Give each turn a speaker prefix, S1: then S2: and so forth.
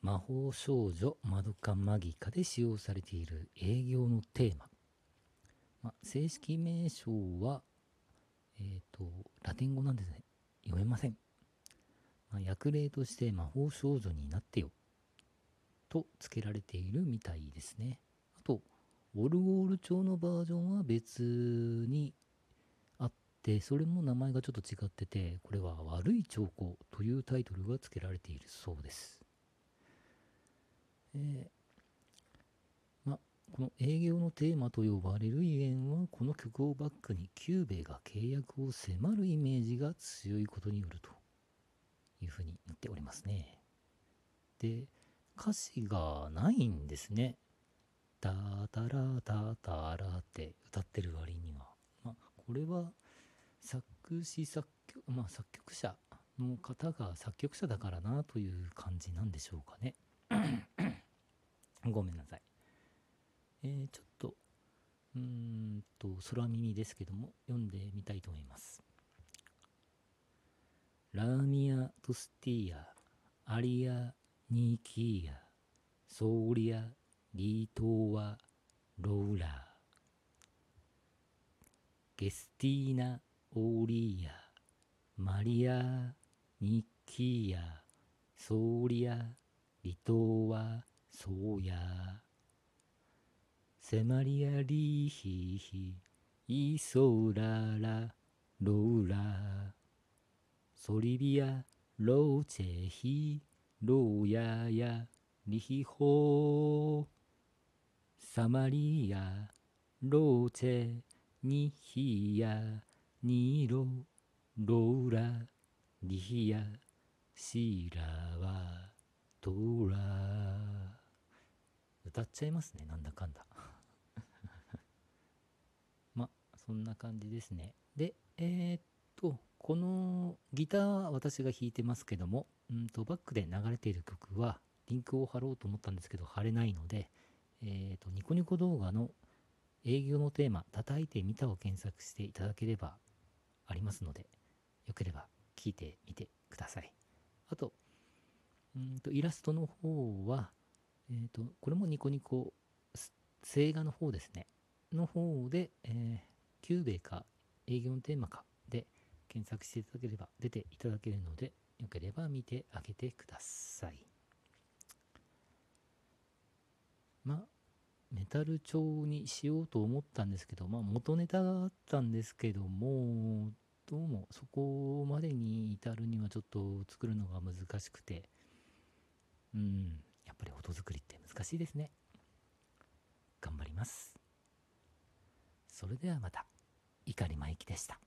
S1: 魔法少女マドカマギカで使用されている営業のテーマ、ま、正式名称は、えっ、ー、とラテン語なんですね。読めません、まあ、訳例として魔法少女になってよ。と付けられているみたいですね。あとオルゴール調のバージョンは別にあってそれも名前がちょっと違っててこれは悪い兆候というタイトルが付けられているそうです。えー、ま、この営業のテーマと呼ばれるゆえんはこの曲をバックにキュゥべえが契約を迫るイメージが強いことによるというふうになっておりますね。で歌詞がないんですね。タタラタタラって歌ってる割には。まこれは作詞作曲まあ作曲者の方が作曲者だからなという感じなんでしょうかね。ごめんなさい。えー、ちょっと、うーんと、空耳ですけども、読んでみたいと思います。ラーミア・トスティア、アリア・ニキーア、ソーリア・リートーワ・ローラー、ゲスティーナ・オーリーア、マリア・ニキーア、ソーリア・リトーワ・そうや。迫りやりひひ、いそらら、ローラ。ソリビア、ローチェヒー、ローヤや、リヒホー。サマリア、ローチェ、ニヒヤ、ニロ、ローラ、リヒヤ、シーラワ、トラ。歌っちゃいますねなんだかんだ。まそんな感じですね。でえー、っとこのギターは私が弾いてますけどもうんとバックで流れている曲はリンクを貼ろうと思ったんですけど貼れないのでえー、っとニコニコ動画の営業のテーマ「叩いてみた」を検索していただければありますのでよければ聴いてみてください。あとうんとイラストの方はえっ、ー、と、これもニコニコ、映画の方ですね。の方で、えー、キュゥべえか営業のテーマかで検索していただければ出ていただけるので、よければ見てあげてください。まあ、メタル調にしようと思ったんですけど、まあ、元ネタがあったんですけども、どうもそこまでに至るにはちょっと作るのが難しくて、うん、やっぱり音作りって難しいですね。頑張ります。それではまた。碇真由紀でした。